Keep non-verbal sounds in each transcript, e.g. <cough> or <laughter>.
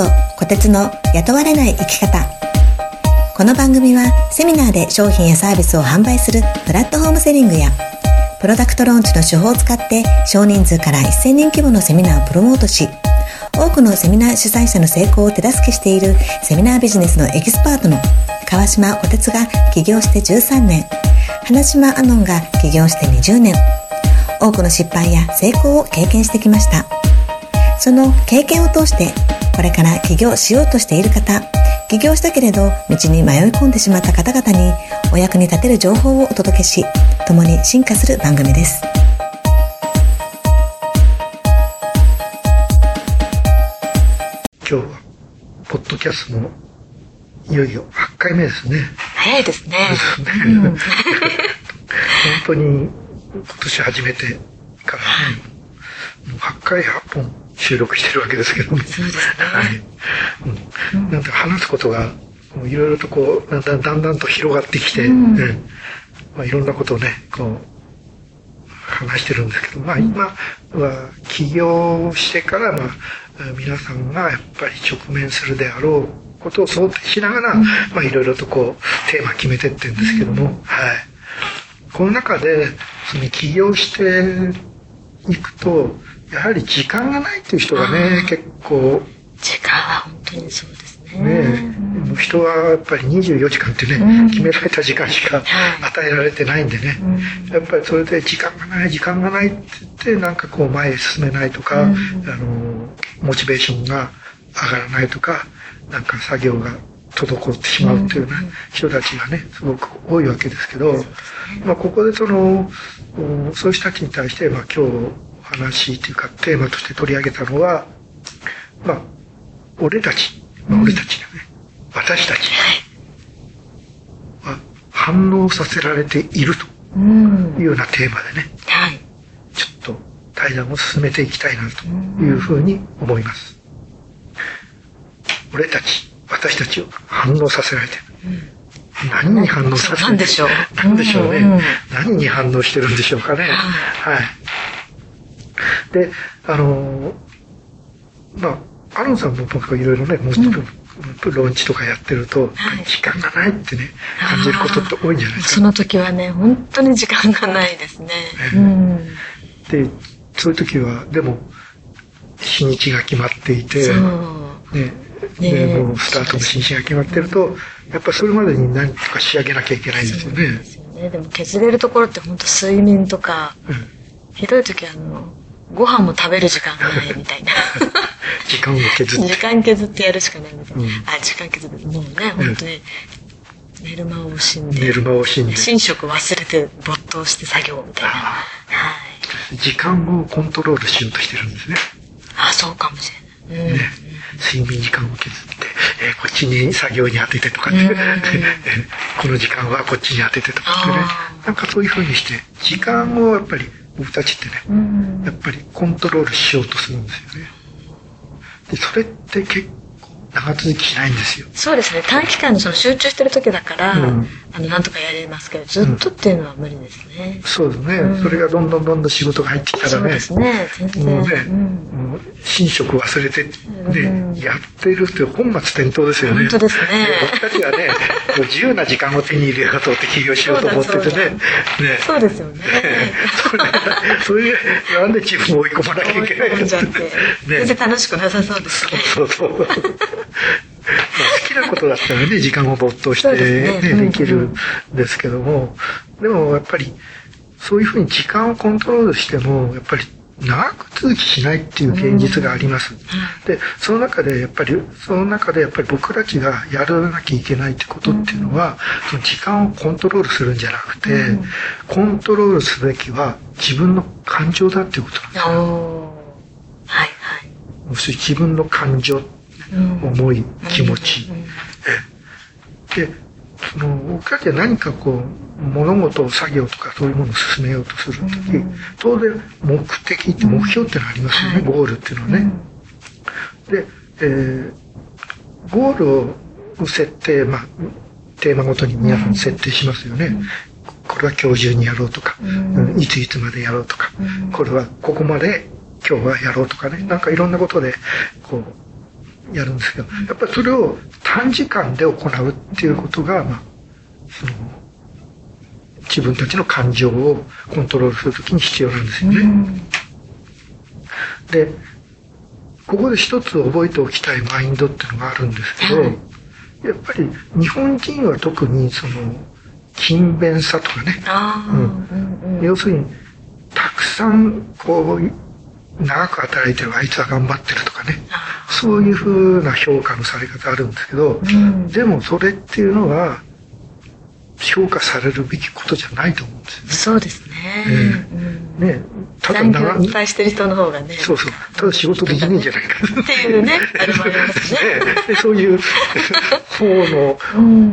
こと小鉄の雇われない生き方。この番組はセミナーで商品やサービスを販売する platform selling や product launch の手法を使って少人数から1000人規模のセミナーをプロモートし多くのセミナー主催者の成功を手助けしているセミナービジネスのエキスパートの川島小鉄が起業して13年花島アノンが起業して20年多くの失敗や成功を経験してきました。その経験を通してこれから起業しようとしている方起業したけれど道に迷い込んでしまった方々にお役に立てる情報をお届けし共に進化する番組です今日はポッドキャストのいよいよ8回目ですね。早いですね。<laughs> 本当に今年初めてから、ね、もう8回8本収録してるわけですけどね。そうですね。はい。うん。なんか話すことがいろいろとこうだんだんだんだんと広がってきて、うん、まあ、いろんなことをねこう話してるんですけど、まあ、今は起業してから、まあ、皆さんがやっぱり直面するであろうことを想定しながら、まあ、いろいろとこうテーマ決めてってるんですけども、はい。この中でその起業していくとやはり時間がないっていう人がね結構。時間は本当にそうですね。ね人はやっぱり24時間ってね、うん、決められた時間しか与えられてないんでね、うん、やっぱりそれで時間がない時間がないって言ってなんかこう前へ進めないとか、うん、あのモチベーションが上がらないとかなんか作業が滞ってしまうというような人たちがねすごく多いわけですけど、まあ、ここでそのそういう人たちに対して、まあ、今日お話というかテーマとして取り上げたのはまあ俺たち、まあ、俺たちがね、私たち。は反応させられているというようなテーマでね、はい、ちょっと対談を進めていきたいなというふうに思います。俺たち、私たちを反応させられてる。何に反応させてる？何でしょう。何でしょうね、うん。うん、何に反応してるんでしょうかね。はい。で、あのまあ、アロンさんも僕いろいろね、もうちょっと、ローンチとかやってると、時間がないってね、感じることって多いんじゃないですか。その時はね、本当に時間がないですね。うん、で、そういう時は、でも、日にちが決まっていて、ね、ね、もうスタートの日にちが決まってると、やっぱそれまでに何とか仕上げなきゃいけないですよね。ですよね。でも削れるところって本当睡眠とか、うん、ひどい時はあの、ご飯も食べる時間がないみたいな。<laughs> 時間を削って。時間削ってやるしかないみたいな。うん、あ、時間削って、もうね、本当に、寝る間を惜しんで。寝る間を惜しんで。寝食忘れて没頭して作業みたいな。はい。時間をコントロールしようとしてるんですね。あ、そうかもしれない。うん、ね。睡眠時間を削って、えー、こっちに作業に当ててとかって、この時間はこっちに当ててとかってね。なんかそういうふうにして、時間をやっぱり僕たちってね、やっぱりコントロールしようとするんですよね。でそれって結長続きしないんですよ。そうですね。短期間のその集中してる時だから、うん、あの、なんとかやれますけど、ずっとっていうのは無理ですね。うん、そうですね、うん、それがどんどんどんどん仕事が入ってきたらね。そうですね。全然。もうね、もう寝食忘れて、ね、やってるって本末転倒ですよね。本当ですね。僕たちはね、自由な時間を手に入れようとって起業しようと思っててね。ねそうですよね。それ、そういう、なんで自分を追い込まなきゃいけないんだって。ね、全然楽しくなさそうですね。そうそうそう。好きなことだったらね、時間を没頭してね、できるんですけども、でもやっぱり、そういうふうに時間をコントロールしても、やっぱり長く続きしないっていう現実があります。で、その中でやっぱり、その中でやっぱり僕たちがやらなきゃいけないってことっていうのは、その時間をコントロールするんじゃなくて、コントロールすべきは自分の感情だっていうことなんですよ。はいはい。自分の感情思い、気持ち。で、その、僕たちは何かこう、物事を作業とかそういうものを進めようとするとき、当然目的って目標ってのありますよね、ゴールっていうのはね。で、えー、ゴールを設定、まあ、テーマごとに皆さん設定しますよね。これは今日中にやろうとか、いついつまでやろうとか、これはここまで今日はやろうとかね、なんかいろんなことで、こう、やるんですけど、やっぱりそれを短時間で行うっていうことが、まあ、その、自分たちの感情をコントロールするときに必要なんですよね。で、ここで一つ覚えておきたいマインドっていうのがあるんですけど、やっぱり日本人は特にその、勤勉さとかね、うん。要するに、たくさんこう、長く働いてるあいつは頑張ってるとかね、そういうふうな評価のされ方あるんですけど、でもそれっていうのは、評価されるべきことじゃないと思うんですよね。そうですね。えー、ねただ長いっぱいしてる人の方がね。そうそう。ただ仕事できねえんじゃないか。っていうね、<laughs> あれもありますね。ねそういう方の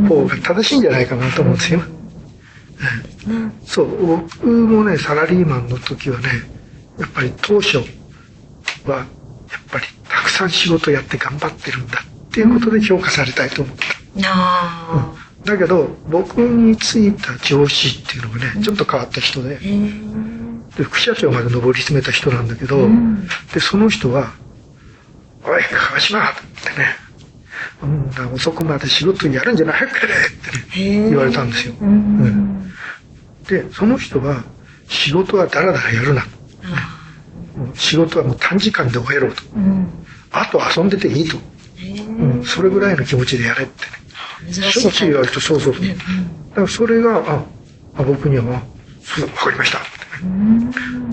方が正しいんじゃないかなと思うんですよ。うん、そう僕もねサラリーマンの時はねやっぱり当初はやっぱりたくさん仕事やって頑張ってるんだっていうことで評価されたいと思った。あうん。だけど僕についた上司っていうのがねちょっと変わった人で。で副社長まで上り詰めた人なんだけど、でその人は「おい川島!」ってね「うん、遅くまで仕事やるんじゃないかね」ってね言われたんですよ。うん、でその人は仕事はダラダラやるな。仕事はもう短時間で終えろと。あと遊んでていいと。うん、それぐらいの気持ちでやれってね。しょっちゅう言われると、そうそうそう。だからそれが、あ、あ僕には、わかりました。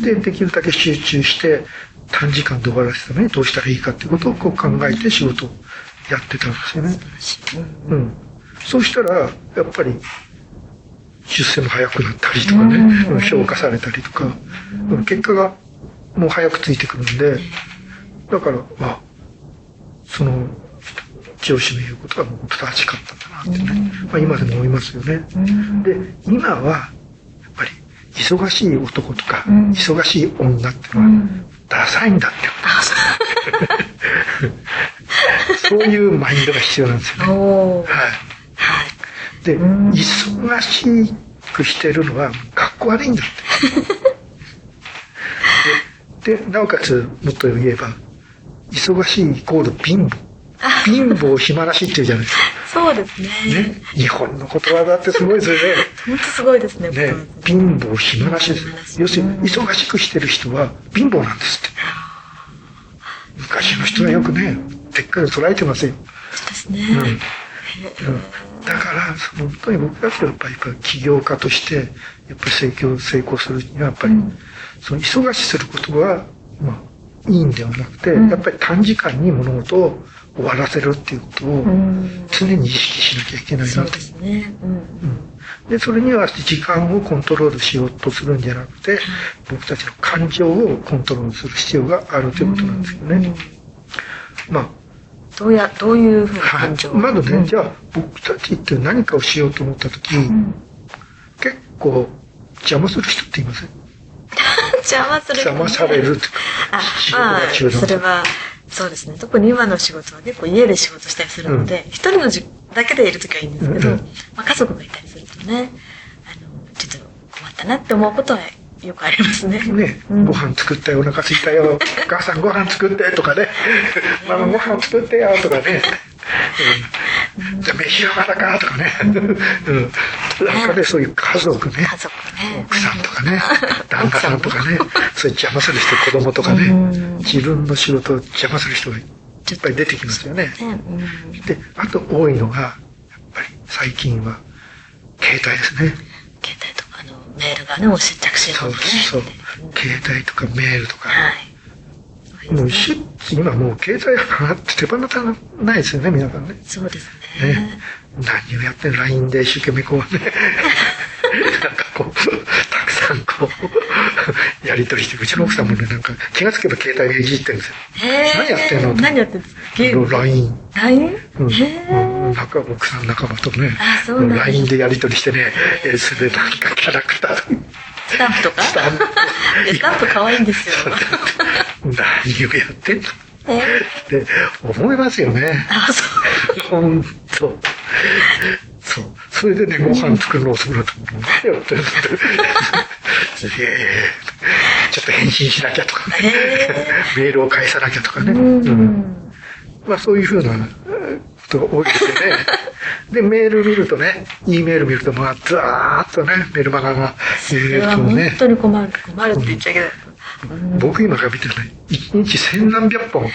で、できるだけ集中して、短時間で終わらせるためにどうしたらいいかっていうことをこう考えて仕事をやってたんですよね。うん。そうしたら、やっぱり、出世も早くなったりとかね、評価されたりとか、結果がもう早くついてくるんで、だから、まあ、その、上司の言うことがもう正しかったんだなってね、まあ、今でも思いますよね。で今はやっぱり忙しい男とか、忙しい女っていうのはダサいんだってそう。<laughs> いうマインドが必要なんですよね。はい、で忙しくしてるのはかっこ悪いんだって。<laughs> でなおかつもっと言えば忙しいイコール貧乏貧乏暇なしっていうじゃないですか。<laughs> そうですね。ね。日本の言葉だってすごいですよね。本当すごいですね。ね。貧乏暇なしです。要するに、忙しくしてる人は貧乏なんですって。昔の人はよくね、でっかり捉えてますよ。そうですね。うん。うん、だから、その本当に僕たちはやっぱり起業家として、やっぱり成功、成功するには、やっぱり、その忙しすることは、まあ、いいんではなくて、やっぱり短時間に物事を終わらせるっていうことを常に意識しなきゃいけないな。と。そうですね。うん、で、それには時間をコントロールしようとするんじゃなくて、僕たちの感情をコントロールする必要があるということなんですよね。まあ、どうや、どういうふうな感情、はい、まずね、じゃあ僕たちって何かをしようと思った時、結構邪魔する人っていません邪魔する、邪魔されるとか、仕事が中断それはそうですね。特に今の仕事は結構家で仕事したりするので、一、うん、人のじだけでいる時はいいんですけど、うん、まあ、家族がいたりするとね、あの、ちょっと困ったなって思うことはよくありますね。ね、うん、ご飯作ったよ、お腹すいたよ、お母さんご飯作ってとかね、ママご飯作ってよとかね、うん、じゃあ飯はまだかとかね、うん、なんかね、そういう家族ね、家族ね奥さんとかね、旦那さんとかね、そういう邪魔する人、子供とかね、自分の仕事を邪魔する人がいっぱい出てきますよね。で、あと多いのが、やっぱり最近は、携帯ですね。携帯とか、あの、メールがね、もう接着してる、ね、そうそう。携帯とかメールとか。はい。もう今もう携帯がって手放さないですよね、皆さんね。そうですね。ね何をやってん LINE で一生懸命こうね、<laughs> なんかこう、たくさんこう、やりとりして、うちの奥さんもね、なんか気がつけば携帯でいじってるんですよ。何やってんの？何やってんですか ?LINE。LINE? うん。仲奥さん仲間とね、LINE でやりとりしてね、えそれでなんかキャラクター。スタンプとか？スタンプ。スタンプ可愛いんですよ。<laughs> 何をやってんの？って思いますよね。あ、そう。<laughs> 本当。<laughs> そう。それでね、ご飯作るの遅くなって、何よって。ちょっと返信しなきゃとかね。メールを返さなきゃとかね。うん。まあそういうふうなことが多いですよね。で、メール見るとね、E メール見ると、まあ、ずーっとね、メルマガがとね。本当に困る、困るって言っちゃいけない。僕今から見てね、1日千何百本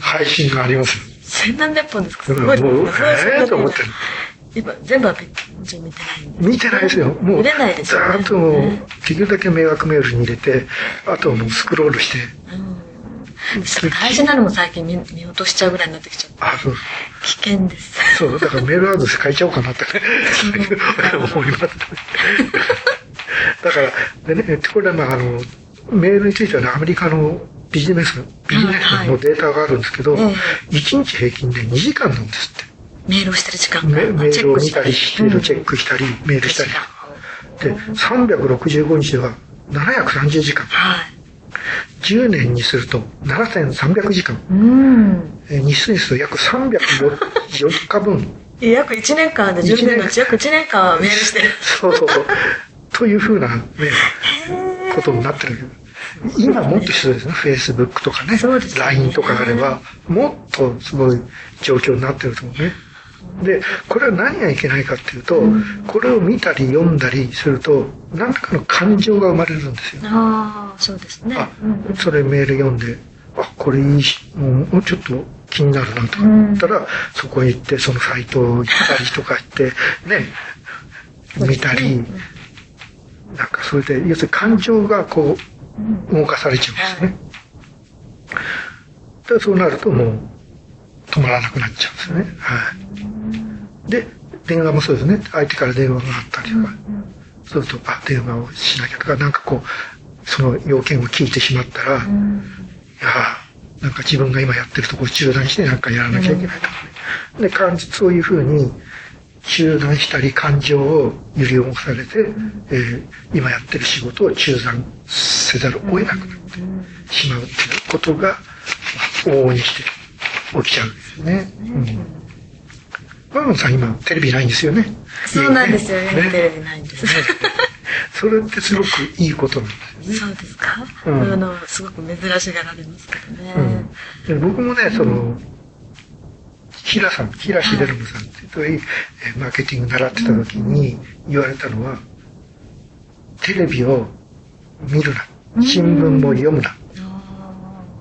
配信があります。千何百本ですか？すごい。もう、ええと思ってる。今、全部は見てない見てないですよ。もう、見れないですよ、ね。ざーっともう、できるだけ迷惑メールに入れて、あとはもうスクロールして。うん、大事なのも最近見見落としちゃうぐらいになってきちゃって。あ、そう。危険です。そう、だからメールアドレス変えちゃおうかなって <laughs> 思います。だから、でね、これはまあ、あの、メールについてはね、アメリカのビジネス、ビジネスのデータがあるんですけど、はいはい、1日平均で2時間なんですって。メールをしてる時間メメールを見たりしてる、チェックしたり、メールしたり。で、365日では730時間。はい。10年にすると7300時間。うん。日数にすると約304日分。<laughs> 約1年間で10年のうち約1年間メールしてる。そうそうそう。というふうな、ね、ことになってる今もっと必要ですね。Facebook とかね。ね LINE とかあれば、もっとすごい状況になってると思うね。で、これは何がいけないかっていうと、これを見たり読んだりすると、何らかの感情が生まれるんですよ。ああ、そうですね。あ、それメール読んで、あ、これいいし、もうちょっと気になるなと思ったら、そこへ行って、そのサイトを行ったりとかして、ね、見たり、なんかそれで、要するに感情がこう、動かされちゃうんですね。でそうなるともう、止まらなくなっちゃうんですね。はい。で、電話もそうですね。相手から電話があったりとか、そうすると、あ、電話をしなきゃとか、なんかこう、その要件を聞いてしまったら、いや、なんか自分が今やってるところ中断してなんかやらなきゃいけないとかね。で、感じ、そういうふうに、中断したり感情を揺り動かされて、えー、今やってる仕事を中断せざるを得なくなってしまうっていうことが、まあ、往々にして起きちゃうんですよね。うんママさん今テレビないんですよね。そうなんですよね。ねテレビないんです。それってすごくいいことなんですね。そうですか？うん、あのすごく珍しがられますけどね。うん、僕もねその。平さん、平秀信さんっていうマーケティング習ってた時に言われたのは、テレビを見るな。新聞も読むな。っ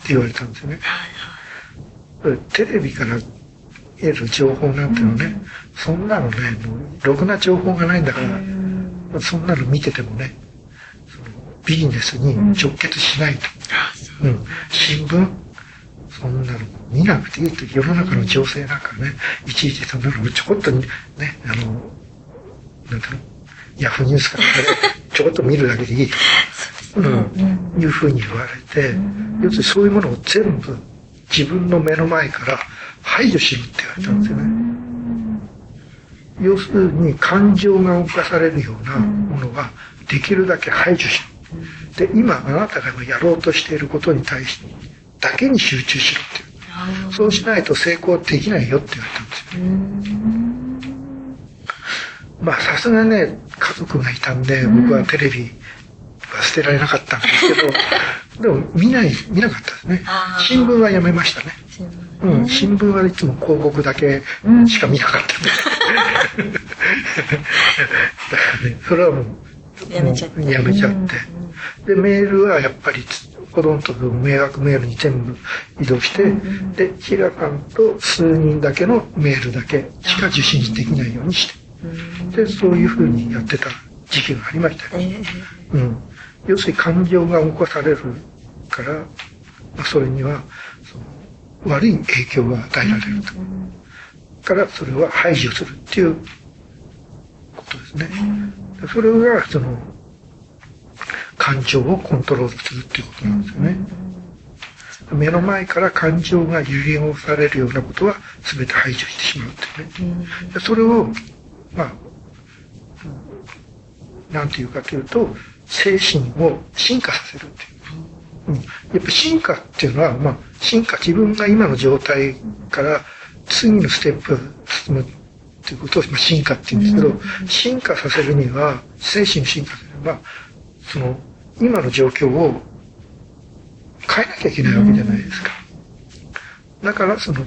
て言われたんですよね。テレビから得る情報なんてのね、そんなのね、もう、ろくな情報がないんだから、そんなの見ててもね、ビジネスに直結しないと。うん。新聞そんなの見なくていいと世の中の情勢なんかね、いちいちそんなのちょこっとね、あの、なんだろう、ヤフーニュースかなんかでちょこっと見るだけでいいと。うん、いうふうに言われて、要するにそういうものを全部自分の目の前から排除しろって言われたん。ですよね。要するに感情が動かされるようなものはできるだけ排除しろ。で、今あなたがやろうとしていることに対してだけに集中しろっていう。そうしないと成功できないよって言われたん。ですよ。まあさすがね、家族がいたん。で、僕はテレビは捨てられなかったんですけど、<laughs> でも見ない、見なかったですね。新聞はやめましたね。うん、新聞はいつも広告だけしか見なかったんで。<laughs> だからね、それはもう、やめちゃって。やめちゃって。で、メールはやっぱりほとんど迷惑メールに全部移動して、で、平さんと数人だけのメールだけしか受信できないようにして、で、そういうふうにやってた時期がありましたよ。うん。要するに感情が起こされるから、まあ、それには、悪い影響が与えられると。からそれは排除するっていうことですね。それがその感情をコントロールするっていうことなんですよね。目の前から感情が揺り動かされるようなことは全て排除してしまうっていうね。それを、まあ、なんていうかというと、精神を進化させるっていう。うん、やっぱ進化っていうのは、まあ、進化、自分が今の状態から次のステップ進むっていうことを、まあ、進化っていうんですけど、進化させるには、精神を進化させるには、その、今の状況を変えなきゃいけないわけじゃないですか。だからその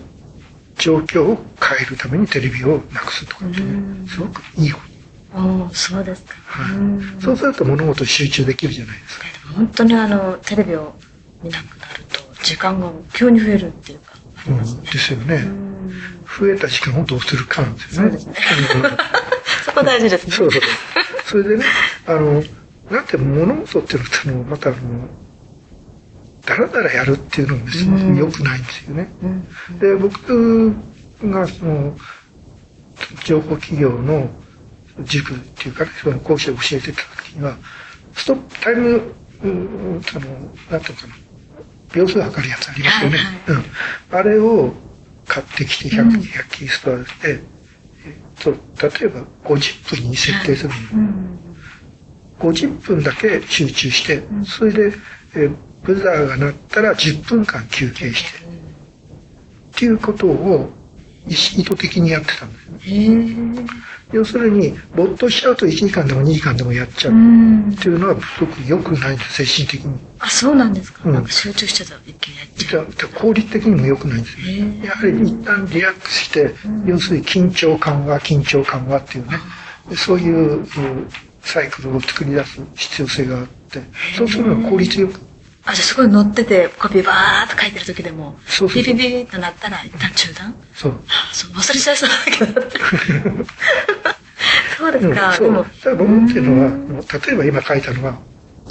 状況を変えるためにテレビをなくすとかってね、すごくいいこと。ああ、そうですか。はい。そうすると物事集中できるじゃないですか。本当にあの、テレビを見なくなると、時間が急に増えるっていうか。うん、ですよね。増えた時間をどうするかなんですよね。そうですね。そこ大事ですね。そうそう。それでね、あの、なんて物事っていうのは、またあの、だらだらやるっていうのもすごく良くないんですよね。で、僕がその、情報企業の塾っていうか、その講師を教えてた時には、ストップ、タイム、あの、なんていうのかな、秒数測るやつありますよね。はいはい、うん。あれを買ってきて100、100キーストアで、えっと、例えば50分に設定するの。はいうん50分だけ集中して、それで、えブザーが鳴ったら10分間休憩して、っていうことを意図的にやってたんですね。要するに、没頭しちゃうと1時間でも2時間でもやっちゃうっていうのはすごく良くないんです、精神的に。あ、そうなんですか、うん、なんか集中してたら一気にやっちゃう。じゃ効率的にも良くないんですよ。やはり一旦リラックスして、要するに緊張緩和、緊張緩和っていうね、そういうサイクルを作り出す必要性があって、そうするのは効率よく。あ、じゃあそこに乗ってて、コピーバーっと書いてる時でも、そうそうビビビビとなったら一旦中断そう。そう、忘れちゃいそうだけど。<laughs> そうですか。うん、そう。だから僕っていうのは、例えば今書いたのは、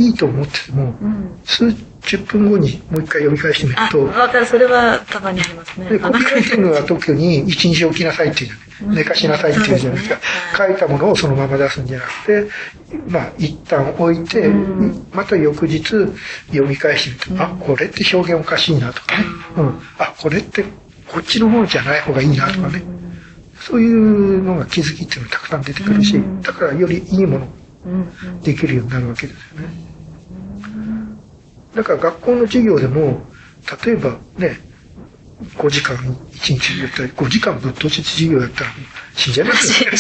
いいと思ってても、うん、数十分後にもう一回読み返してみると。わかる、それはたまにありますね。で、コピーライティングは特に一日置きなさいっていうじゃない。寝かしなさいっていうじゃないですか。書いたものをそのまま出すんじゃなくて、まあ、一旦置いて、また翌日読み返してみて、あ、これって表現おかしいなとかね。うん。あ、これってこっちの方じゃない方がいいなとかね。そういうのが気づきっていうのがたくさん出てくるし、だからよりいいものできるようになるわけですよね。だから学校の授業でも、例えばね、5時間1日やったら、5時間ぶっ通し授業やったら死んじゃいますよね。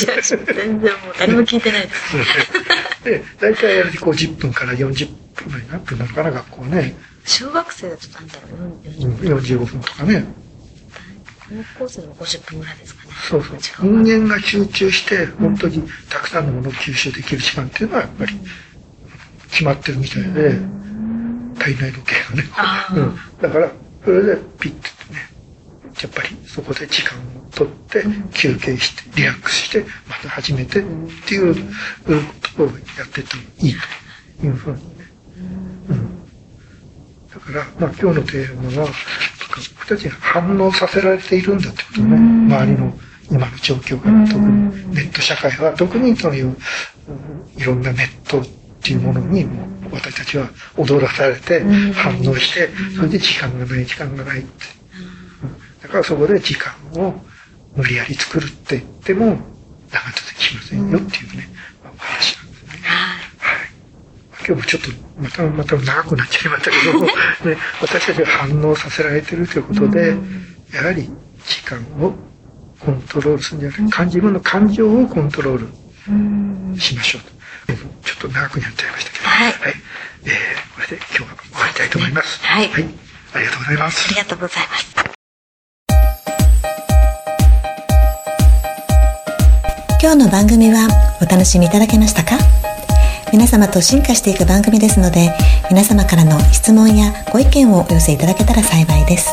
全然もう誰も聞いてないです。で、<laughs> 大体やると50分から40分何分なのかな、学校ね。小学生だとなんだろう、45分とかね。高校生も50分ぐらいですかね。そうそう。人間が集中して、本当にたくさんのものを吸収できる時間っていうのはやっぱり決まってるみたいで、体内時計がね。うん。だから、それでピッてね、やっぱりそこで時間を取って休憩してリラックスしてまた始めてっていうことをやっててもいいというふうにね。うん、だから、まあ今日のテーマは、僕たちが反応させられているんだってことね。周りの今の状況が特にネット社会は特にといういろんなネットっていうものにも私たちは踊らされて反応してそれで時間がない時間がないって。だからそこで時間を無理やり作るって言っても長続きしませんよっていうね、まあ、お話なんですね。はい。今日もちょっとまたまた長くなっちゃいましたけど、<laughs> ね、私たちが反応させられてるということで、やはり時間をコントロールするんじゃなくて、感自分の感情をコントロールしましょうと。ちょっと長くなっちゃいましたけど、はい。はい、えー、これで今日は終わりたいと思います。はい。はい。ありがとうございます。ありがとうございます。今日の番組はお楽しみいただけましたか？皆様と進化していく番組ですので皆様からの質問やご意見をお寄せいただけたら幸いです。